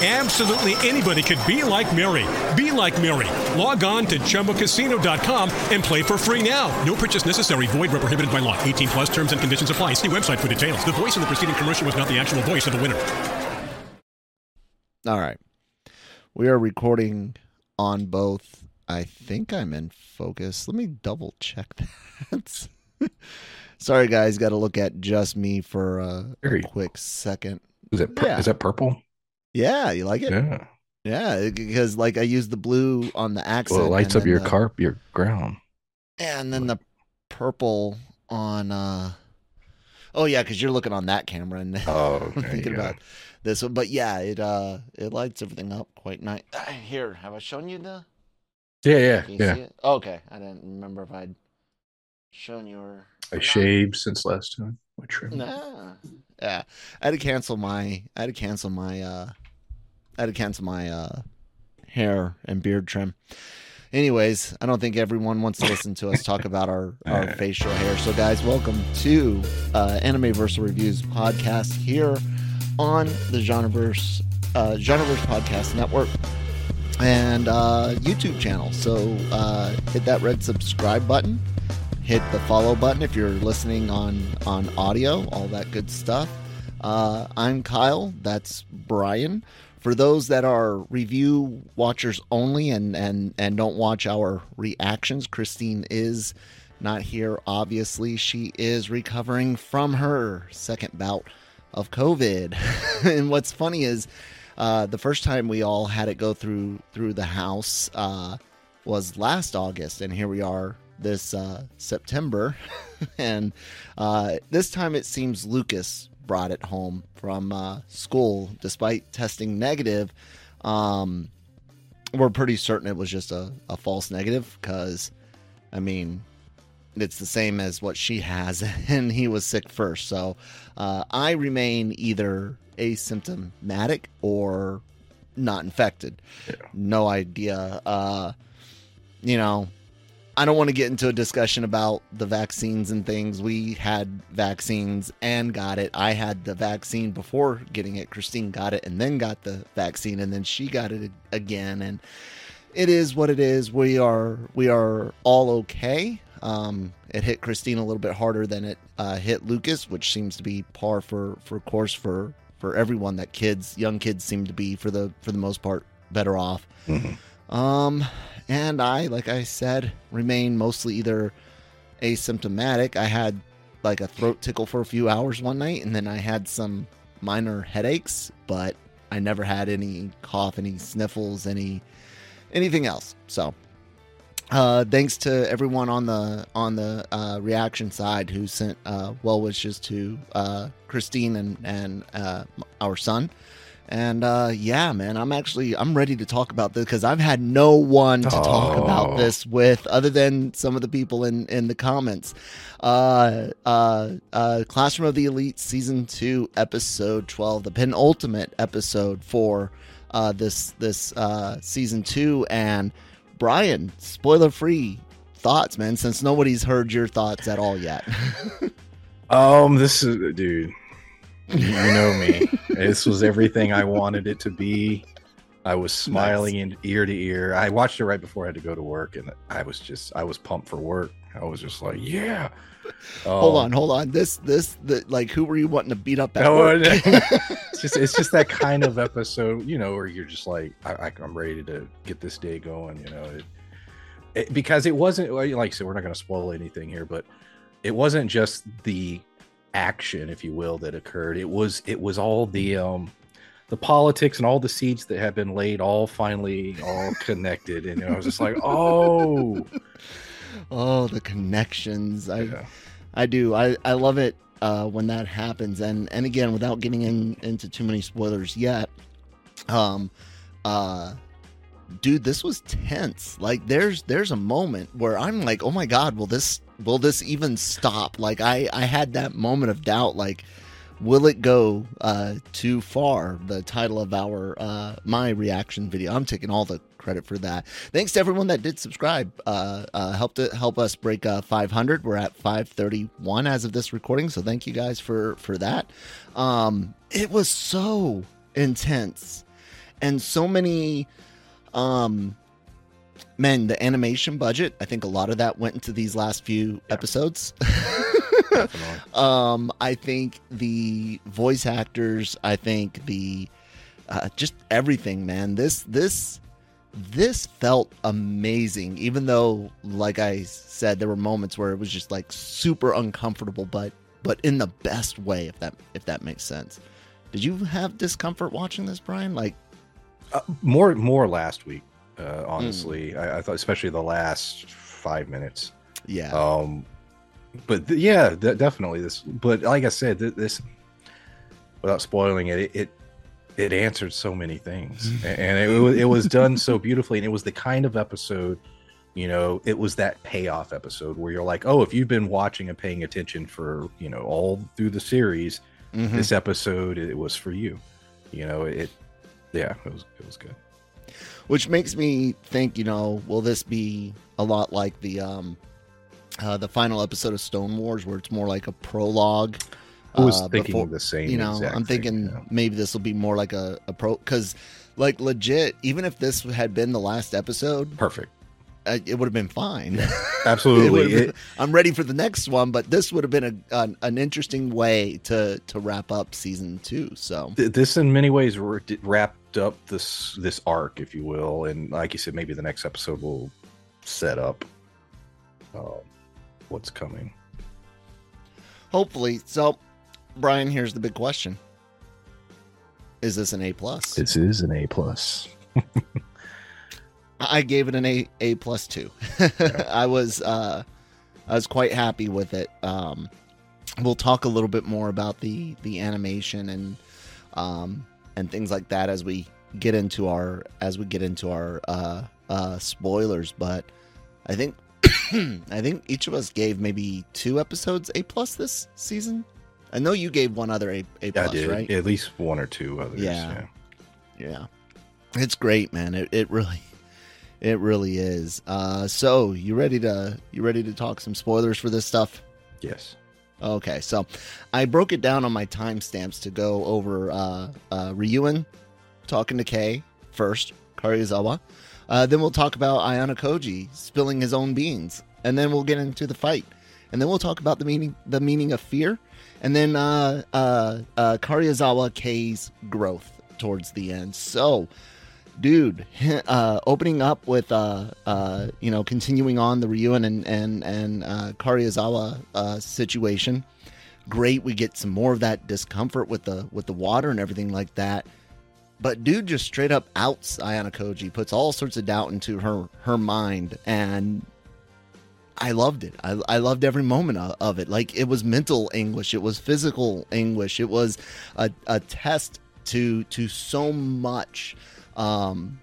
Absolutely anybody could be like Mary. Be like Mary. Log on to ChumbaCasino.com and play for free now. No purchase necessary. Void where prohibited by law. 18 plus terms and conditions apply. See website for details. The voice in the preceding commercial was not the actual voice of the winner. All right. We are recording on both. I think I'm in focus. Let me double check that. Sorry, guys. Got to look at just me for a, a Very- quick second. Is it pur- Yeah. is that purple? Yeah, you like it? Yeah. Yeah, because like I use the blue on the accent. Well, it lights up your the- carp, your ground. and then the purple on. uh Oh yeah, because you're looking on that camera and Oh, I'm okay, thinking yeah. about this one. But yeah, it uh it lights everything up quite nice. Here, have I shown you the? Yeah, yeah, yeah. it? Okay, I didn't remember if I'd shown you or. I not. shaved since last time. I trimmed. Nah. Yeah, I had to cancel my. I had to cancel my. uh I had to cancel my uh hair and beard trim. Anyways, I don't think everyone wants to listen to us talk about our, our Alright. facial hair. So, guys, welcome to uh, Anime Versal Reviews podcast here on the Genreverse uh, Genreverse Podcast Network and uh, YouTube channel. So, uh, hit that red subscribe button hit the follow button if you're listening on on audio all that good stuff uh, i'm kyle that's brian for those that are review watchers only and and and don't watch our reactions christine is not here obviously. She is recovering from her second bout of covid. And what's funny is uh, the first time we all had it go through through the house uh, was last August, and here we are this uh, September, and uh, this time it seems Lucas brought it home from uh, school, despite testing negative. Um, we're pretty certain it was just a, a false negative because, I mean, it's the same as what she has, and he was sick first. So uh, I remain either asymptomatic or not infected. No idea. Uh, you know, I don't want to get into a discussion about the vaccines and things. We had vaccines and got it. I had the vaccine before getting it. Christine got it and then got the vaccine and then she got it again. And it is what it is. We are we are all okay. Um, it hit Christine a little bit harder than it uh, hit Lucas, which seems to be par for for course for for everyone. That kids, young kids, seem to be for the for the most part better off. Um, and I, like I said, remain mostly either asymptomatic. I had like a throat tickle for a few hours one night, and then I had some minor headaches, but I never had any cough, any sniffles, any anything else. So, uh, thanks to everyone on the on the uh, reaction side who sent uh, well wishes to uh, Christine and and uh, our son. And uh, yeah, man, I'm actually I'm ready to talk about this because I've had no one to talk about Oh. this with other than some of the people in in the comments. Uh, uh, uh, Classroom of the Elite season two, episode twelve, the penultimate episode for uh, this this uh, season two. And Brian, spoiler free thoughts, man, since nobody's heard your thoughts at all yet. Um, this is dude. You know me. this was everything I wanted it to be. I was smiling in ear to ear. I watched it right before I had to go to work, and I was just I was pumped for work. I was just like, yeah. hold Oh, on, hold on. This this the like who were you wanting to beat up at No, work? it's just it's just that kind of episode, you know, where you're just like, I, I'm ready to get this day going, you know, it, it, because it wasn't like I said, we're not going to spoil anything here, but it wasn't just the action, if you will, that occurred. It was it was all the um the politics and all the seeds that have been laid all finally all connected and i was just like oh Oh, the connections. I yeah. I do. I, I love it uh, when that happens. And and again, without getting in, into too many spoilers yet, um, uh, dude, this was tense. Like there's there's a moment where I'm like, oh my god, will this will this even stop? Like I I had that moment of doubt. Like, will it go uh, too far? The title of our uh, my reaction video. I'm taking all the credit for that. Thanks to everyone that did subscribe. Uh, uh, helped it help us break uh, 500. We're at 531 as of this recording. So thank you guys for for that. Um, it was so intense and so many um man the animation budget i think a lot of that went into these last few episodes. Um i think the voice actors i think the uh, just everything man. This this this felt amazing even though like i said there were moments where it was just like super uncomfortable but but in the best way if that if that makes sense. Did you have discomfort watching this brian? Like Uh, more more last week uh, honestly. I, I thought especially the last five minutes. Yeah. Um but th- yeah de- definitely this but like i said th- this without spoiling it it it, it answered so many things. And it, wa- it was done so beautifully and it was the kind of episode you know it was that payoff episode where you're like oh if you've been watching and paying attention for you know all through the series Mhm. this episode it was for you. You know it yeah it was it was good which makes me think you know will this be a lot like the um uh, the final episode of stone wars where it's more like a prologue? I was uh, thinking before- the same you know i'm thing, thinking yeah. maybe this will be more like a, a pro because like legit even if this had been the last episode perfect. It would have been fine. Absolutely. Been- i'm ready for the next one but this would have been a, an, an interesting way to to wrap up season two so. This in many ways wr- d- wrapped up this this arc if you will and like you said maybe the next episode will set up um, what's coming. Hopefully so brian here's the big question. Is this an a plus? This is an a plus. I gave it an A A plus two. I was uh, I was quite happy with it. Um, we'll talk a little bit more about the the animation and um, and things like that as we get into our as we get into our uh, uh, spoilers. But I think I think each of us gave maybe two episodes A plus this season. I know you gave one other A A plus, right? at least one or two others Yeah. yeah, Yeah. It's great, man. It, it really it really is. Uh so you ready to you ready to talk some spoilers for this stuff? yes Okay, so I broke it down on my timestamps to go over uh uh Ryuen talking to Kei first, Karuizawa. Uh then we'll talk about Ayanokoji spilling his own beans. And then we'll get into the fight. And then we'll talk about the meaning the meaning of fear. And then uh uh uh Karuizawa Kei's growth towards the end. So dude uh opening up with uh uh you know continuing on the Ryuen and and and uh uh situation great we get some more of that discomfort with the with the water and everything like that but dude just straight up outs Ayanokoji puts all sorts of doubt into her her mind and I loved it. I, I loved every moment of, of it. Like it was mental anguish, it was physical anguish, it was a, a test to to so much. Um,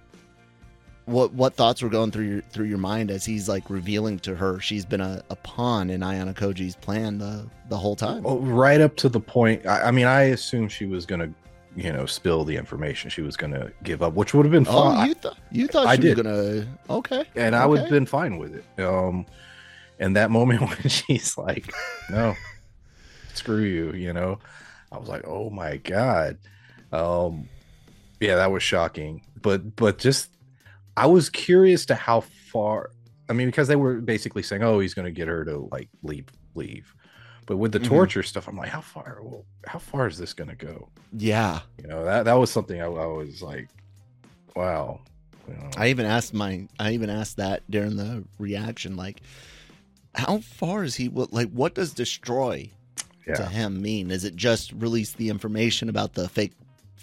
what what thoughts were going through your through your mind as he's like revealing to her she's been a, a pawn in Ayanokoji's plan the the whole time. oh, right up to the point I, I mean i assumed she was gonna you know spill the information she was gonna give up which would have been Oh, fine you thought you thought I she did. gonna okay, and I would have been fine with it. Um, and that moment when she's like, "No, screw you," you know, I was like, "Oh my god." Um, yeah, that was shocking. But but just I was curious to how far. I mean, because they were basically saying, "Oh, he's going to get her to like leave, leave." But with the Mhm. torture stuff, I'm like, how far? Well, how far is this going to go? yeah. You know, that that was something I, I was like, wow. You know, I even asked my I even asked that during the reaction like how far is he what like what does destroy to him mean? Is it just release the information about the fake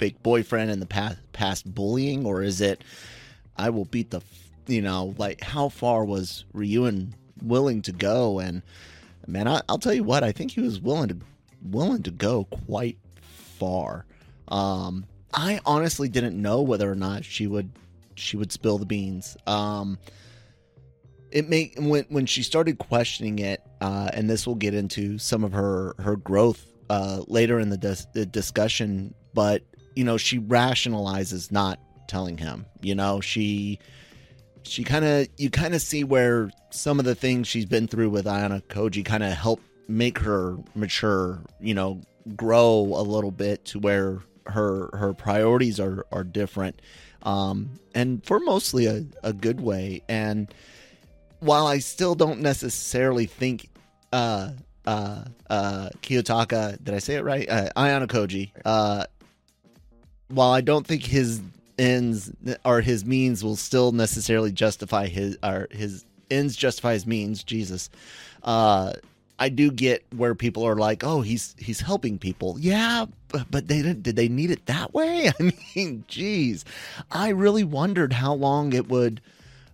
fake boyfriend and the past past bullying, or is it I will beat the you know like how far was Ryuen willing to go? And man, I, I'll tell you what, I think he was willing to willing to go quite far. Um, I honestly didn't know whether or not she would she would spill the beans. Um, it make when when she started questioning it, uh, and this will get into some of her her growth uh, later in the, dis- the discussion. But you know, she rationalizes not telling him. You know, she she kind of you kind of see where some of the things she's been through with Ayanokoji kind of help make her mature. You know, grow a little bit to where her her priorities are are different, um, and for mostly a, a good way. And while I still don't necessarily think uh uh uh Kiyotaka did I say it right? Uh, Ayanokoji uh while I don't think his ends or his means will still necessarily justify his or his ends justify his means, Jesus. Uh I do get where people are like, "Oh, he's he's helping people." Yeah, but, they didn't did they need it that way? I mean, geez. I really wondered how long it would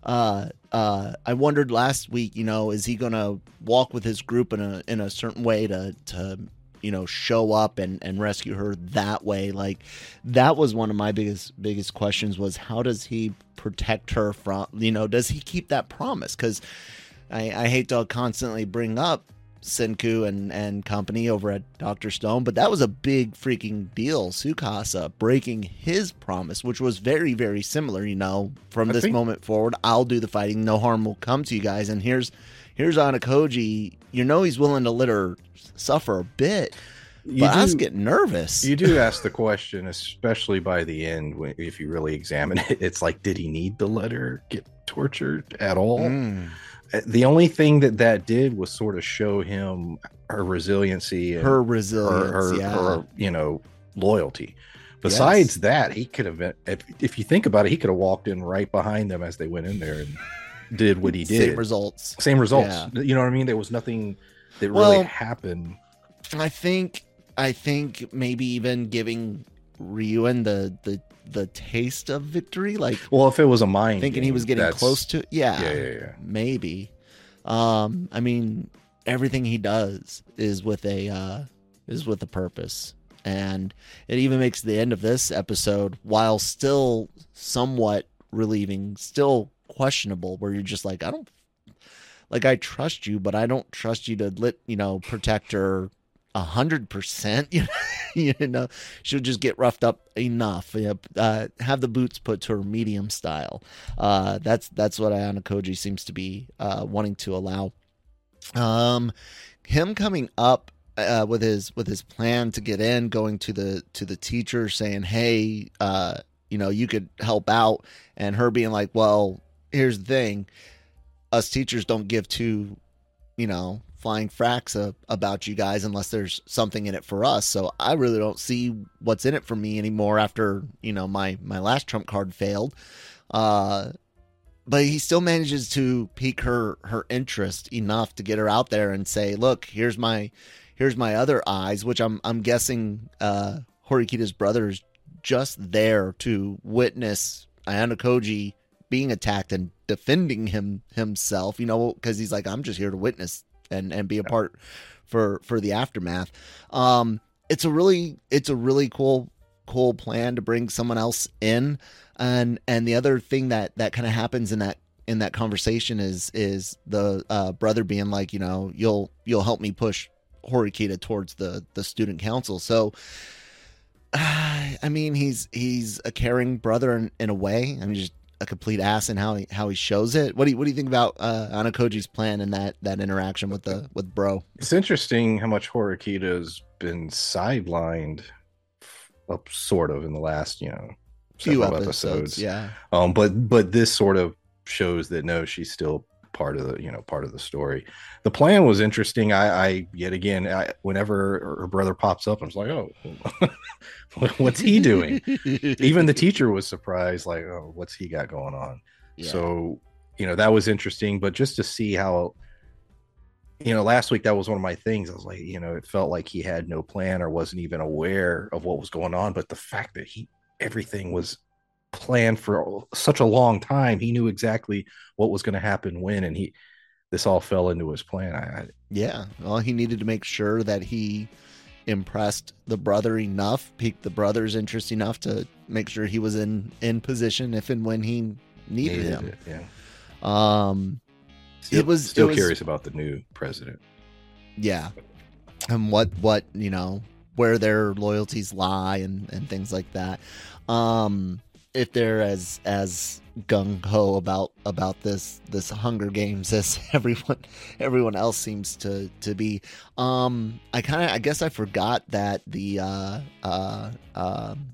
uh, uh, I wondered last week, you know, is he going to walk with his group in a in a certain way to to you know show up and and rescue her that way? Like that was one of my biggest biggest questions was how does he protect her from you know does he keep that promise? Because I, I hate to constantly bring up Senku and, and company over at Dr. Stone, but that was a big freaking deal. Tsukasa breaking his promise, which was very, very similar, you know, from I this think- moment forward, I'll do the fighting, no harm will come to you guys. And here's here's Anakoji, you know he's willing to let her suffer a bit. You but I was do- getting nervous. You do ask the question, especially by the end, when, if you really examine it. It's like, did he need to let her get tortured at all? Mm. The only thing that that did was sort of show him her resiliency and her her, resilience, her, yeah. her, you know, loyalty. Besides that, he could have, been- if, if you think about it, he could have walked in right behind them as they went in there and did what he did. Same results. Same results. Yeah. You know what I mean? There was nothing that Well, really happened. I think I think maybe even giving Ryuen the the the taste of victory, like Well, if it was a mind, thinking he was getting close to yeah, Yeah, yeah, yeah. maybe. Um, I mean, everything he does is with a uh, is with a purpose, and it even makes the end of this episode, while still somewhat relieving, still questionable, where you're just like, I don't like I trust you, but I don't trust you to let you know protect her a hundred percent. You know, she'll just get roughed up enough. Uh, have the boots put to her medium style. Uh, that's that's what Ayanokoji seems to be uh, wanting to allow. Um, him coming up uh, with his with his plan to get in, going to the to the teacher saying, "Hey, uh, you know, you could help out," and her being like, "Well, here's the thing: us teachers don't give two, you know, flying fracks a, about you guys unless there's something in it for us. So I really don't see what's in it for me anymore after you know my my last trump card failed." Uh, but he still manages to pique her her interest enough to get her out there and say, "Look, here's my here's my other eyes," which I'm I'm guessing uh, Horikita's brother is just there to witness Ayanokoji being attacked and defending him himself. You know, because he's like, "I'm just here to witness and and be a part for for the aftermath." Um, it's a really it's a really cool cool plan to bring someone else in and and the other thing that that kind of happens in that in that conversation is is the uh, brother being like you know you'll you'll help me push Horikita towards the the student council so I mean he's he's a caring brother in, in a way I'm just a complete ass in how he how he shows it. What do you what do you think about uh Anakoji's plan and that that interaction with the with bro? It's interesting how much Horikita's been sidelined, up sort of in the last, you know, few several episodes, yeah. Um, but but this sort of shows that no, she's still part of the you know part of the story. The plan was interesting. I, I yet again, I, whenever her brother pops up, I was like, oh, what's he doing? Even the teacher was surprised, like, oh, what's he got going on? Yeah. So, you know, that was interesting. But just to see how you know, last week that was one of my things. I was like, you know, it felt like he had no plan or wasn't even aware of what was going on. But the fact that he everything was planned for such a long time, he knew exactly what was going to happen when, and he this all fell into his plan. I, I Yeah. Well, he needed to make sure that he impressed the brother enough, piqued the brother's interest enough to make sure he was in in position if and when he needed, needed him. it. Yeah, Um, still, was- still it was- curious about the new president. yeah, and what what you know where their loyalties lie and and things like that. Um, if they're as as gung ho about about this this Hunger Games as everyone everyone else seems to to be. Um, I kind of I guess I forgot that the uh uh um.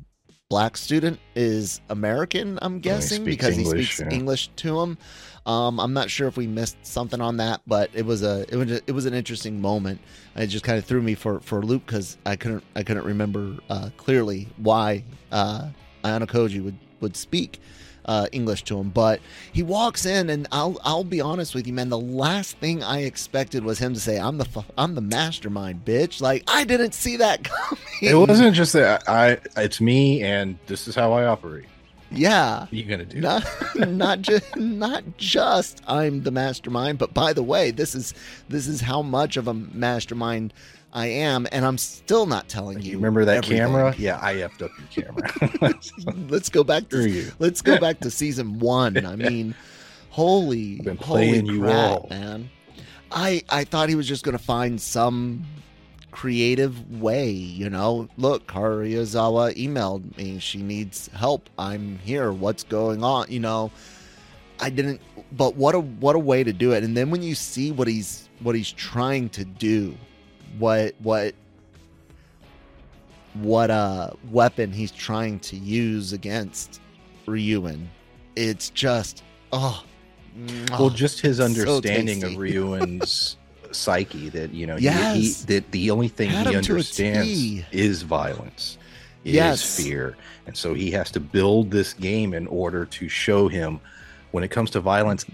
Black student is American, I'm guessing, speaks because he speaks yeah. English to him. Um, I'm not sure if we missed something on that, but it was a it was a, it was an interesting moment. It just kind of threw me for for a loop because I couldn't I couldn't remember uh, clearly why uh, Ayanokoji would would speak uh, English to him. But he walks in, and I'll I'll be honest with you, man. The last thing I expected was him to say, "I'm the fu- I'm the mastermind, bitch." Like I didn't see that coming. It wasn't just that I. It's me, and this is how I operate. Yeah. What are you gonna do? not not just not just I'm the mastermind, but by the way, this is this is how much of a mastermind I am, and I'm still not telling you. you remember that everything. camera? Yeah, I effed up your camera. Let's go back to you. let's go back to season one. I mean, holy, I've been holy playing you crap, all. man! I I thought he was just gonna find some creative way, you know. Look, Karuizawa emailed me. She needs help. I'm here. What's going on? You know. I didn't but what a what a way to do it. And then when you see what he's what he's trying to do, what what what uh weapon he's trying to use against Ryuen, it's just oh well, just his so understanding of tasty. Ryuen's psyche that you know he- Yes. he, that the only thing Had he him to a understands is violence, is Yes. fear, and so he has to build this game in order to show him when it comes to violence.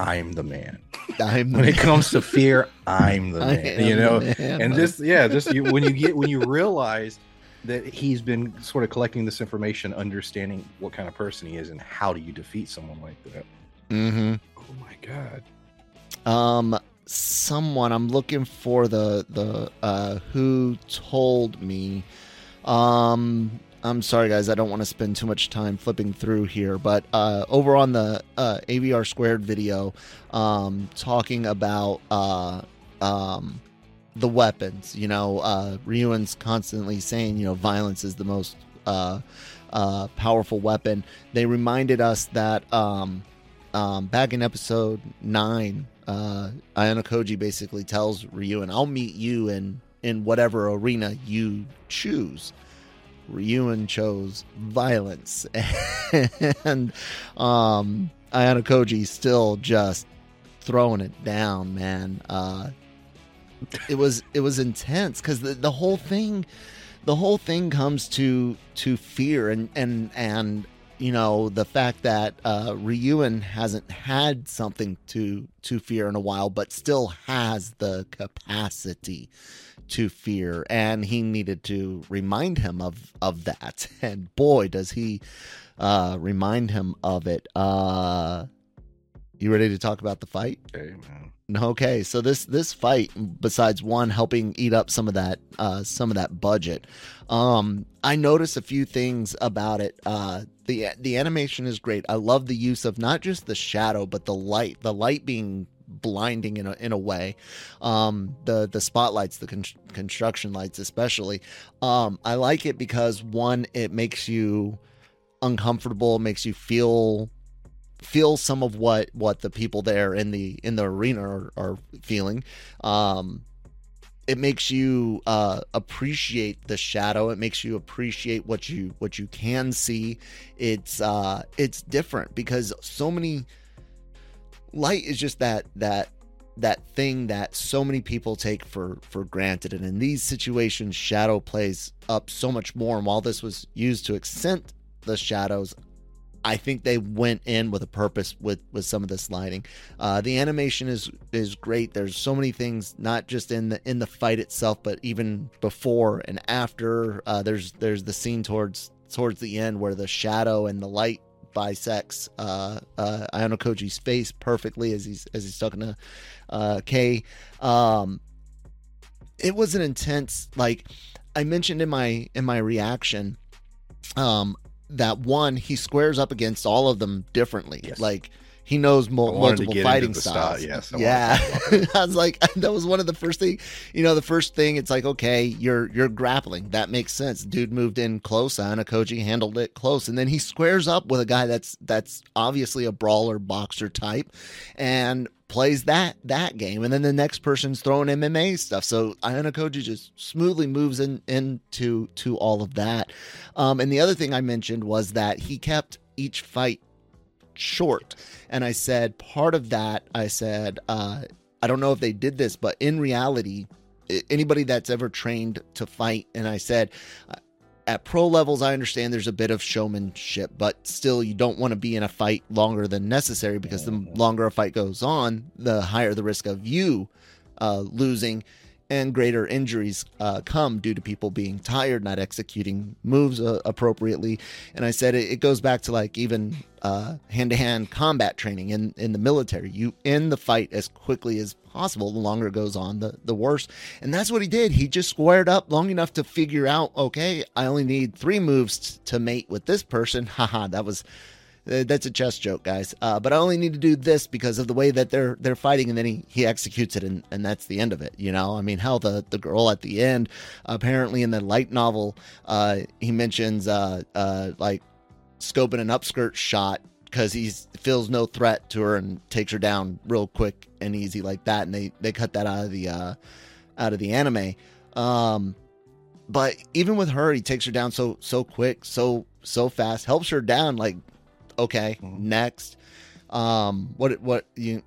I'm the man. I'm When it comes to fear, I'm the man. You know, man, and just yeah, just you, when you get when you realize that he's been sort of collecting this information, understanding what kind of person he is, and how do you defeat someone like that. Mm-hmm. Oh my god. Um, someone I'm looking for the the uh who told me. Um, I'm sorry guys, I don't want to spend too much time flipping through here, but uh, over on the uh, AVR squared video, um, talking about uh um the weapons. You know, uh, Ryuen's constantly saying, you know, violence is the most uh, uh, powerful weapon. They reminded us that um, um, back in episode nine, uh, Ayanokoji basically tells Ryuen, "I'll meet you in in whatever arena you choose." Ryuen chose violence, and um, Ayanokoji still just throwing it down, man. Uh, it was it was intense because the, the whole thing the whole thing comes to to fear and and and you know the fact that uh Ryuen hasn't had something to to fear in a while but still has the capacity to fear. And he needed to remind him of of that. And boy does he uh remind him of it. Uh you ready to talk about the fight. Okay, so this this fight, besides one helping eat up some of that uh, some of that budget, um, I noticed a few things about it. Uh, the the animation is great. I love the use of not just the shadow but the light. The light being blinding in a in a way. Um, the the spotlights, the con- construction lights, especially. Um, I like it because one, it makes you uncomfortable, makes you feel feel some of what what the people there in the in the arena are, are feeling. Um it makes you uh appreciate the shadow. It makes you appreciate what you what you can see. It's uh it's different because so many light is just that that that thing that so many people take for for granted. And in these situations shadow plays up so much more. And while this was used to accent the shadows I think they went in with a purpose with with some of this lighting. Uh, the animation is is great. There's so many things, not just in the in the fight itself, but even before and after. Uh, there's there's the scene towards towards the end where the shadow and the light bisects uh, uh, Koji's face perfectly as he's as he's talking to uh, Kei. Um, it was an intense like I mentioned in my in my reaction. Um, that one he squares up against all of them differently. Yes. Like he knows I mul- wanted to multiple fighting the style, styles. yes, I yeah. to talk about I was like, that was one of the first thing. You know, the first thing it's like, okay, you're you're grappling. That makes sense. Dude moved in close. Anakoji handled it close, and then he squares up with a guy that's that's obviously a brawler boxer type, and plays that that game. And then the next person's throwing MMA stuff. So Anakoji just smoothly moves in into to all of that. Um, and the other thing I mentioned was that he kept each fight short. And I said, part of that, I said, uh, I don't know if they did this, but in reality, anybody that's ever trained to fight, and I said, at pro levels, I understand there's a bit of showmanship, but still, you don't want to be in a fight longer than necessary because the longer a fight goes on, the higher the risk of you uh, losing and greater injuries uh, come due to people being tired, not executing moves uh, appropriately. And I said it, it goes back to like even hand to hand combat training in, in the military. You end the fight as quickly as possible. The longer it goes on, the, the worse. And that's what he did. He just squared up long enough to figure out, okay, I only need three moves t- to mate with this person. Haha, that was that's a chess joke, guys. Uh, but I only need to do this because of the way that they're they're fighting, and then he, he executes it, and, and that's the end of it. You know, I mean, hell, the the girl at the end, apparently in the light novel, uh, he mentions uh, uh, like scoping an upskirt shot because he feels no threat to her and takes her down real quick and easy like that, and they they cut that out of the uh, out of the anime. Um, but even with her, he takes her down so so quick, so so fast, helps her down like okay next um what what you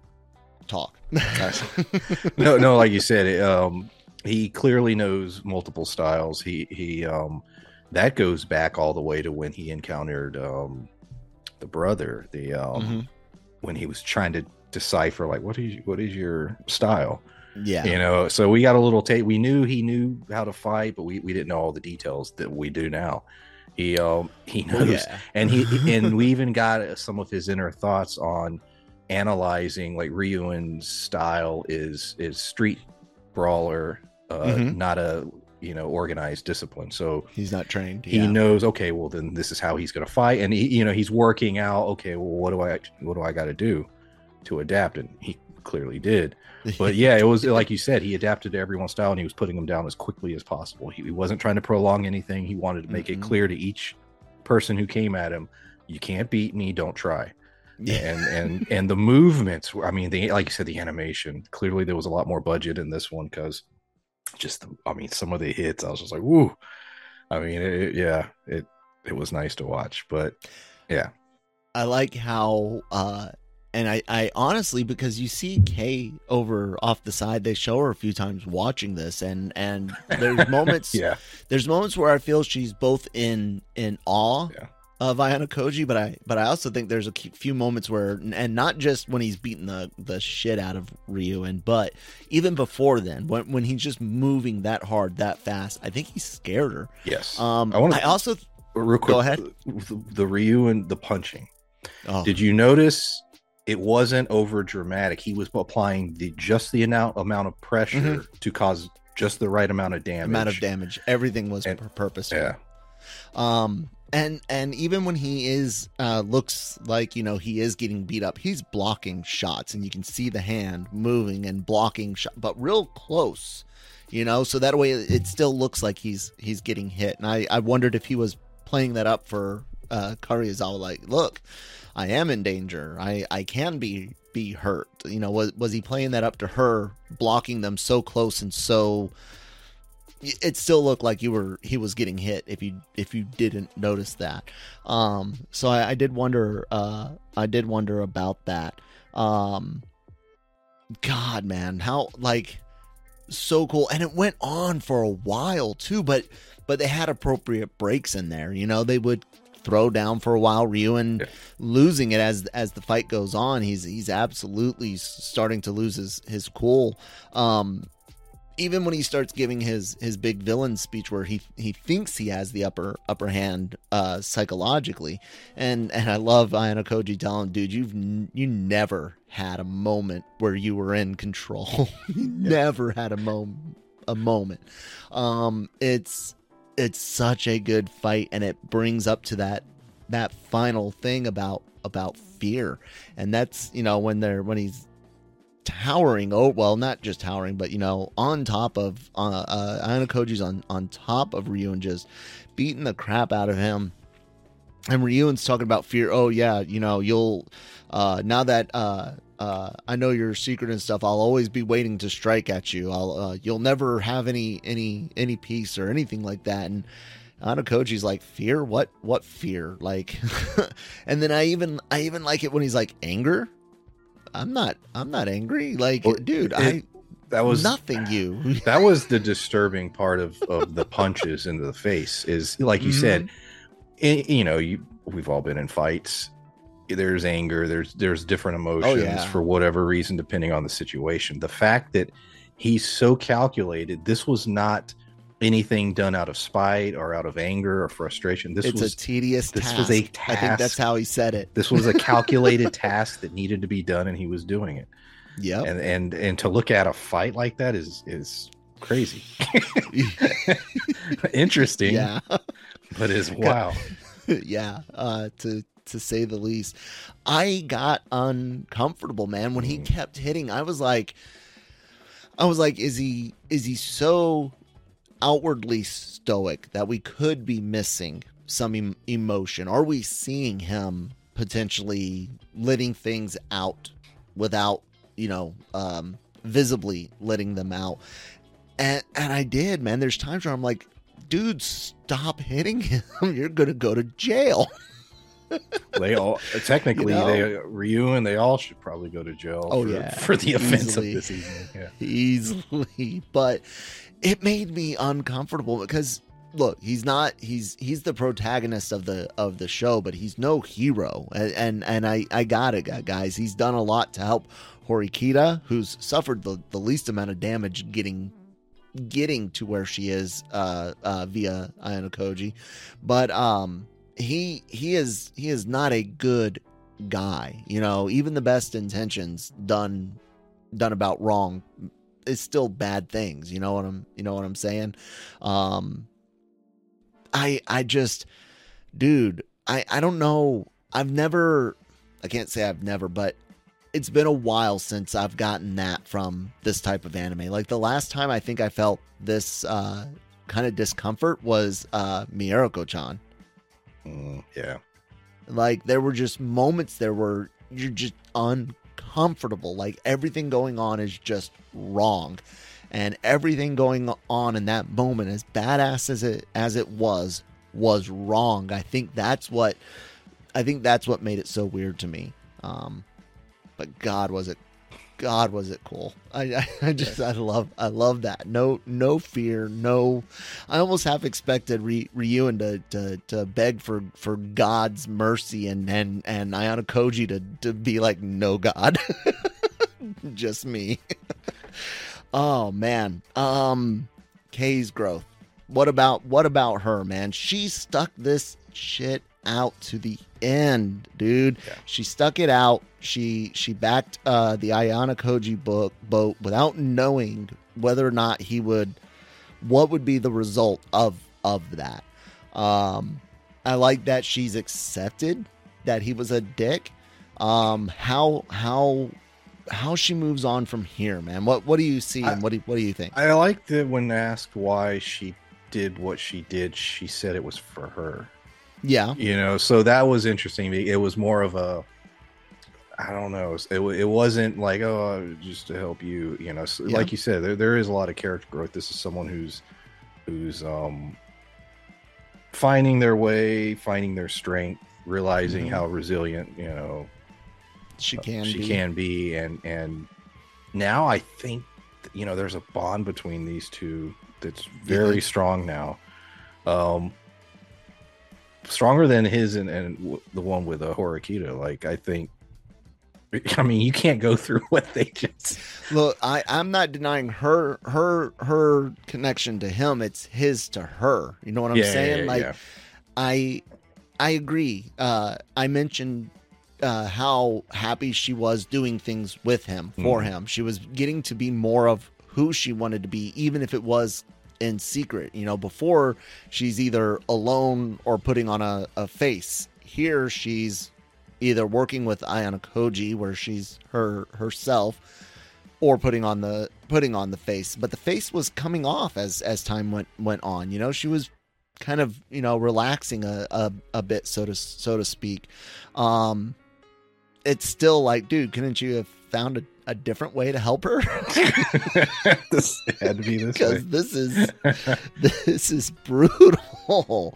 talk no, no, like you said, it, um, he clearly knows multiple styles. He he um, that goes back all the way to when he encountered um, the brother. The um, Mhm. when he was trying to decipher like what is what is your style. yeah You know, so we got a little tape. We knew he knew how to fight, but we, we didn't know all the details that we do now. He um he knows, yeah. and he and we even got some of his inner thoughts on analyzing like Ryuen's style is is street brawler, uh, Mhm. not a you know organized discipline. So he's not trained he yeah. knows okay, well then this is how he's going to fight, and he you know he's working out. Okay, well what do I what do I got to do to adapt? And he clearly did. But yeah, it was like you said, he adapted to everyone's style and he was putting them down as quickly as possible. He, he wasn't trying to prolong anything. He wanted to make Mhm. it clear to each person who came at him, you can't beat me, don't try. yeah And and and the movements, I mean, the like you said, the animation. Clearly, there was a lot more budget in this one because just, the, I mean, some of the hits, I was just like, woo. I mean, it- yeah, it it was nice to watch, but yeah, I like how uh and I, I honestly because you see Kei over off the side they show her a few times watching this and and there's moments yeah, there's moments where I feel she's both in in awe Yeah. of Ayanokoji, but I but I also think there's a few moments where and not just when he's beating the the shit out of Ryu, and but even before then when when he's just moving that hard that fast, I think he scared her. yes. Um, I wanna- I also Real quick, Go ahead. The, the Ryu and the punching. oh, Did you notice it wasn't over dramatic? He was applying the just the amount amount of pressure to cause just the right amount of damage. Mm-hmm. amount of damage, everything was And- purposeful. Yeah, Um, and and even when he is uh looks like you know he is getting beat up, he's blocking shots, and you can see the hand moving and blocking shot, but real close, you know. So that way it still looks like he's he's getting hit. And I I wondered if he was playing that up for uh Karuizawa, like, look, I am in danger. I I can be be hurt. You know, was was he playing that up to her, blocking them so close and so it still looked like you were he was getting hit if you if you didn't notice that um so i, I did wonder uh i did wonder about that um god man how like so cool and it went on for a while too but but they had appropriate breaks in there you know they would throw down for a while. Ryuen Yeah. losing it as as the fight goes on. He's he's absolutely starting to lose his his cool. Um, even when he starts giving his his big villain speech where he he thinks he has the upper upper hand uh psychologically and and I love Ayanokoji telling dude you've n- you never had a moment where you were in control you never had a moment a moment um it's it's such a good fight and it brings up to that that final thing about about fear. And that's you know when they're when he's towering oh well not just towering but you know on top of uh uh Koji's on on top of Ryu and just beating the crap out of him. And Ryuen's talking about fear. Oh yeah you know you'll uh now that uh uh I know your secret and stuff. I'll always be waiting to strike at you. I'll uh you'll never have any any any peace or anything like that. And Ayanokoji's like fear? What what fear? Like and then I even I even like it when he's like anger? I'm not I'm not angry. Like, Well, dude, it- I That was nothing you. that was the disturbing part of of the punches into the face is like you said i- you know you we've all been in fights there's anger there's there's different emotions yeah. for whatever reason depending on the situation the fact that he's so calculated this was not anything done out of spite or out of anger or frustration this it's was a tedious this task. was a I think that's how he said it. this was a calculated task that needed to be done and he was doing it yeah and and and to look at a fight like that is is crazy interesting yeah. but is wow yeah. Uh to to say the least. I got uncomfortable, man, when he Mm. kept hitting. I was like I was like, is he is he so outwardly stoic that we could be missing some em- emotion? Are we seeing him potentially letting things out without, you know, um, visibly letting them out? And and I did, man. There's times where I'm like, dude, stop hitting him. You're gonna go to jail. they all technically You know? they Ryu and they all should probably go to jail Oh, for, yeah. for the offense Easily. of this evening yeah easily but it made me uncomfortable because look he's not he's he's the protagonist of the of the show but he's no hero and and, and i i got it guys he's done a lot to help horikita who's suffered the, the least amount of damage getting getting to where she is uh uh via Ayanokoji but um he he is he is not a good guy you know? Even the best intentions done done about wrong is still bad things you know what i'm you know what i'm saying? Um i i just dude i i don't know. I've never i can't say i've never but it's been a while since i've gotten that from this type of anime. Like the last time i think i felt this uh kind of discomfort was uh miyako-chan Mm, yeah like there were just moments there where you're just uncomfortable. Like everything going on is just wrong. And everything going on in that moment, as badass as it as it was, was wrong. I think that's what I think that's what made it so weird to me. Um but God was it God was it cool. I, I, I just I love I love that. No no fear, no I almost half expected Ry- Ryuen to, to to beg for for God's mercy and and and Ayanokoji to to be like no God, just me. oh man, um, Kei's growth. What about what about her, man? She stuck this shit out to the end, dude. Yeah. She stuck it out. She she backed uh, the Ayanokoji book boat without knowing whether or not he would what would be the result of of that. Um, I like that she's accepted that he was a dick. Um, how how how she moves on from here, man. What what do you see and what do what do you think? I like that when asked why she did what she did, she said it was for her. Yeah, You know, so that was interesting. It was more of a, I don't know, it, it wasn't like oh just to help you. You know, so, Yeah. like you said, there there is a lot of character growth. This is someone who's who's um finding their way, finding their strength, realizing Mhm. how resilient you know she can. she be. can be and and now i think you know there's a bond between these two that's very think? strong now um stronger than his and, and w- the one with a Horikita. Like I think, I mean, you can't go through what they just. Look, I, I'm not denying her her her connection to him. It's his to her. You know what I'm Yeah, saying? yeah, like yeah. I I agree. Uh I mentioned uh how happy she was doing things with him for Mhm. him. She was getting to be more of who she wanted to be, even if it was in secret. You know, before she's either alone or putting on a, a face. Here she's either working with Ayanokoji where she's her herself or putting on the putting on the face but the face was coming off as as time went went on you know she was kind of you know relaxing a a, a bit so to so to speak um it's still like dude couldn't you have found a, a different way to help her? This had to be this because this is this is brutal.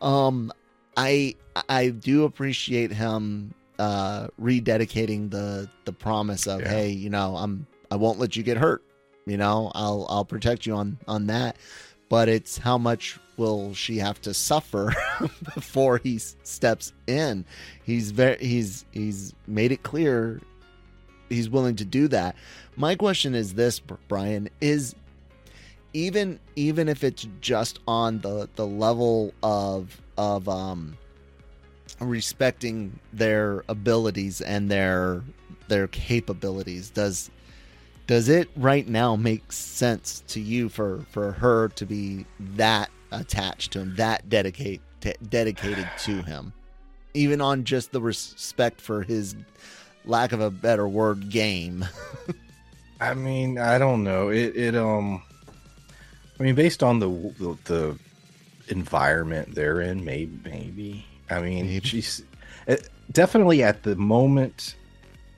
Um i i do appreciate him uh rededicating the the promise of Yeah. hey you know i'm i won't let you get hurt. You know i'll i'll protect you on on that. But it's how much will she have to suffer before he steps in. He's very he's he's made it clear he's willing to do that. My question is this brian is even even if it's just on the the level of of um respecting their abilities and their their capabilities does does it right now make sense to you for for her to be that attached to him that dedicate t- dedicated to him? Even on just the respect for his lack of a better word game I mean, I don't know. It it um, I mean, based on the the, the environment they're in, maybe maybe. I mean, Maybe. she's uh, definitely at the moment,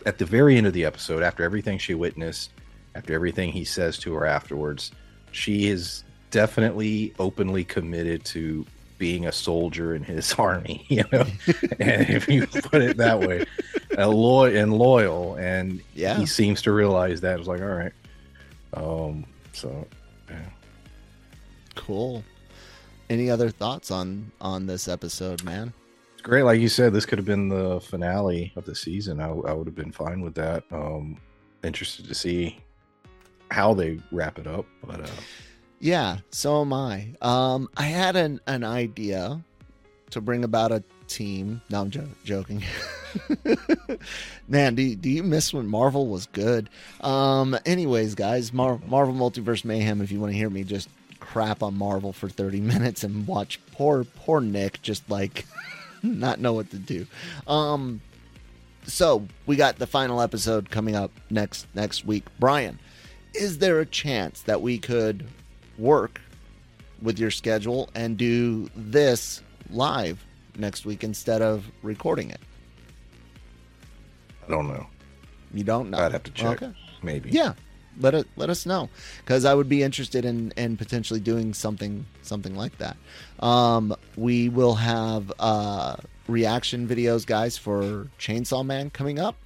at the very end of the episode, after everything she witnessed, after everything he says to her afterwards, she is definitely openly committed to being a soldier in his army. You know, and if you put it that way, a loyal and loyal, and Yeah. he seems to realize that. It's like, all right, um, so yeah. cool any other thoughts on on this episode man It's great. Like you said, this could have been the finale of the season. I, I would have been fine with that. Um, interested to see how they wrap it up. But uh, Yeah, so am I. Um, I had an, an idea to bring about a team. No, I'm jo- joking. Man, do do you miss when Marvel was good? Um, anyways, guys, Mar- Marvel Multiverse Mayhem. If you want to hear me just crap on Marvel for 30 minutes and watch poor poor Nick just like not know what to do. Um, so we got the final episode coming up next next week. Brian, is there a chance that we could work with your schedule and do this live next week instead of recording it? I don't know. You don't know. I'd have to check. Okay. Maybe. Yeah, let it let us know because I would be interested in in potentially doing something something like that. Um, we will have uh, reaction videos, guys, for Chainsaw Man coming up,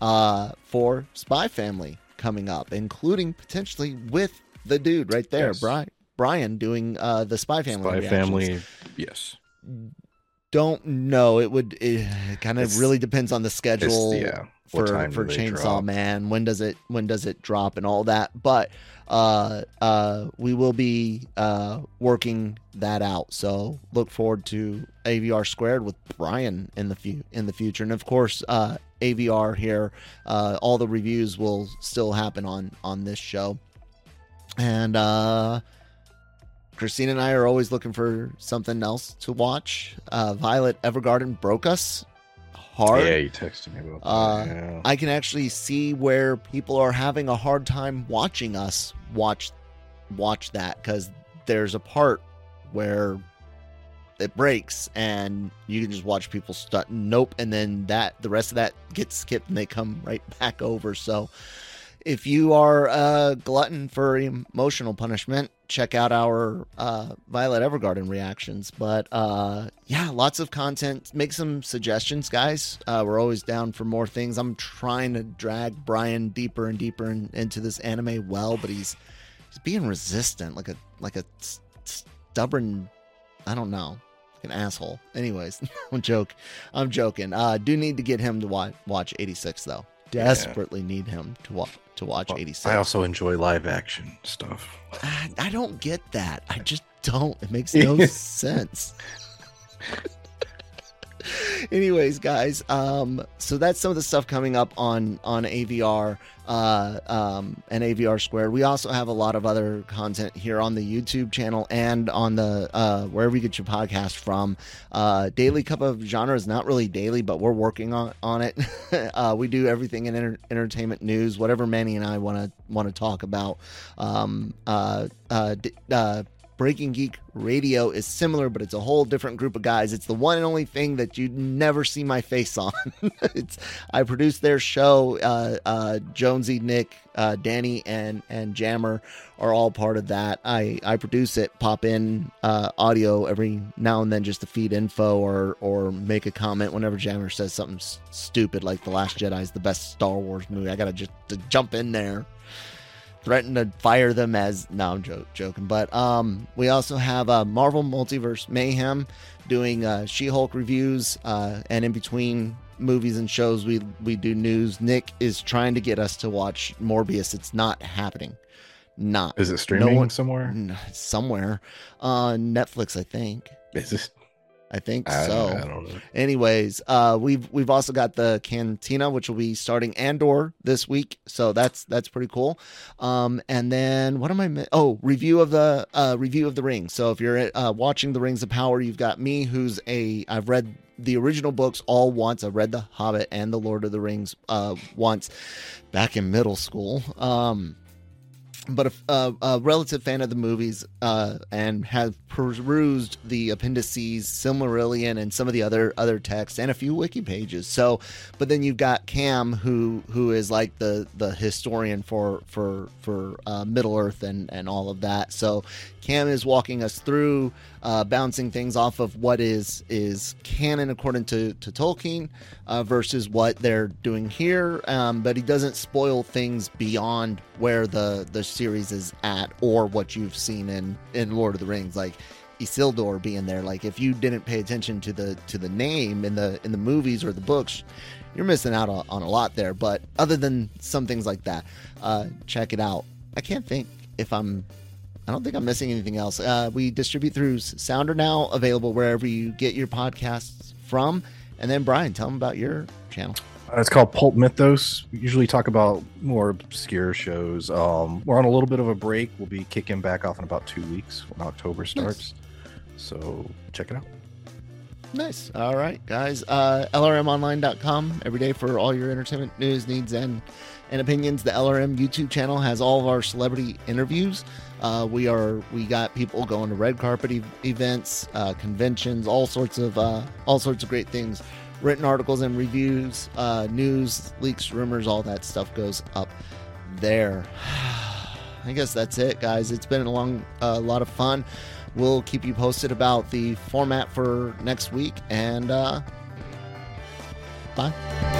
uh, for Spy Family coming up, including potentially with the dude right there, Yes. Brian. Brian doing uh, the Spy Family. Spy reactions. Family. Yes. Don't know. It would. It kind of It's- really depends on the schedule yeah. For for Chainsaw? Man. When does it when does it drop and all that? But uh uh we will be uh working that out. So look forward to AVR squared with Brian in the in the future. And of course uh AVR here uh all the reviews will still happen on on this show. And uh Christine and I are always looking for something else to watch. Uh Violet Evergarden broke us hard. Yeah, you texted me about that. Uh, yeah. I can actually see where people are having a hard time watching us watch watch that because there's a part where it breaks and you can just watch people start nope and then that the rest of that gets skipped and they come right back over so if you are a glutton for emotional punishment check out our uh, violet evergarden reactions but uh, yeah lots of content make some suggestions guys uh, we're always down for more things i'm trying to drag brian deeper and deeper in, into this anime well but he's he's being resistant like a like a stubborn i don't know an asshole. Anyways, joke. I'm joking. Uh, do need to get him to watch watch 86 though. Desperately need him to watch to watch 86. I also enjoy live action stuff. I, I don't get that. I just don't. It makes no sense. Anyways, guys, um, so that's some of the stuff coming up on on AVR uh, um, and AVR Squared. We also have a lot of other content here on the YouTube channel and on the uh, wherever you get your podcast from. Uh, daily Cup of Genre is not really daily, but we're working on on it. uh, we do everything in enter- entertainment news, whatever Manny and I want to want to talk about. Um, uh, uh, d- uh, Breaking Geek Radio is similar, but it's a whole different group of guys. It's the one and only thing that you never see my face on. it's I produce their show. Uh, uh, Jonesy, Nick, uh, Danny, and and Jammer are all part of that. I I produce it, pop in uh, audio every now and then just to feed info or or make a comment whenever Jammer says something s- stupid like the Last Jedi is the best Star Wars movie. I gotta just to jump in there threaten to fire them as no i'm joke, joking. But um we also have uh marvel multiverse mayhem doing uh she-hulk reviews uh and in between movies and shows we we do news. Nick is trying to get us to watch morbius. It's not happening. Not. Is it streaming one- somewhere? somewhere. On netflix i think. Is this? I think I, so. I don't know. anyways uh we've we've also got the cantina which will be starting andor this week. So that's that's pretty cool. Um and then what am i mi- oh review of the uh review of the ring so if you're uh watching the rings of power you've got me who's a i've read the original books all once. I've read the hobbit and the lord of the rings uh once back in middle school. Um but a, a, a relative fan of the movies uh, and have perused the appendices, Silmarillion, and some of the other other texts, and a few wiki pages. So, but then you've got Cam, who who is like the the historian for for for uh, Middle Earth and and all of that. So, Cam is walking us through, uh, bouncing things off of what is is canon according to to Tolkien uh, versus what they're doing here. Um, but he doesn't spoil things beyond where the the series is at or what you've seen in in Lord of the Rings, like. Isildur being there, like if you didn't pay attention to the to the name in the in the movies or the books, you're missing out on, on a lot there. But other than some things like that, uh, check it out. I can't think if I'm I don't think I'm missing anything else. Uh, we distribute through Sounder now, available wherever you get your podcasts from. And then Brian, tell them about your channel. Uh, It's called Pulp Mythos. We usually talk about more obscure shows. Um, we're on a little bit of a break. We'll be kicking back off in about two weeks when October starts. So check it out. Nice. All right, guys. Uh, LRMonline.com every day for all your entertainment news, needs, and and opinions. The LRM YouTube channel has all of our celebrity interviews. Uh, we are we got people going to red carpet e- events, uh, conventions, all sorts of uh, all sorts of great things. Written articles and reviews, uh, news, leaks, rumors, all that stuff goes up there. I guess that's it, guys. It's been a long, a lot of fun. We'll keep you posted about the format for next week, and uh, bye.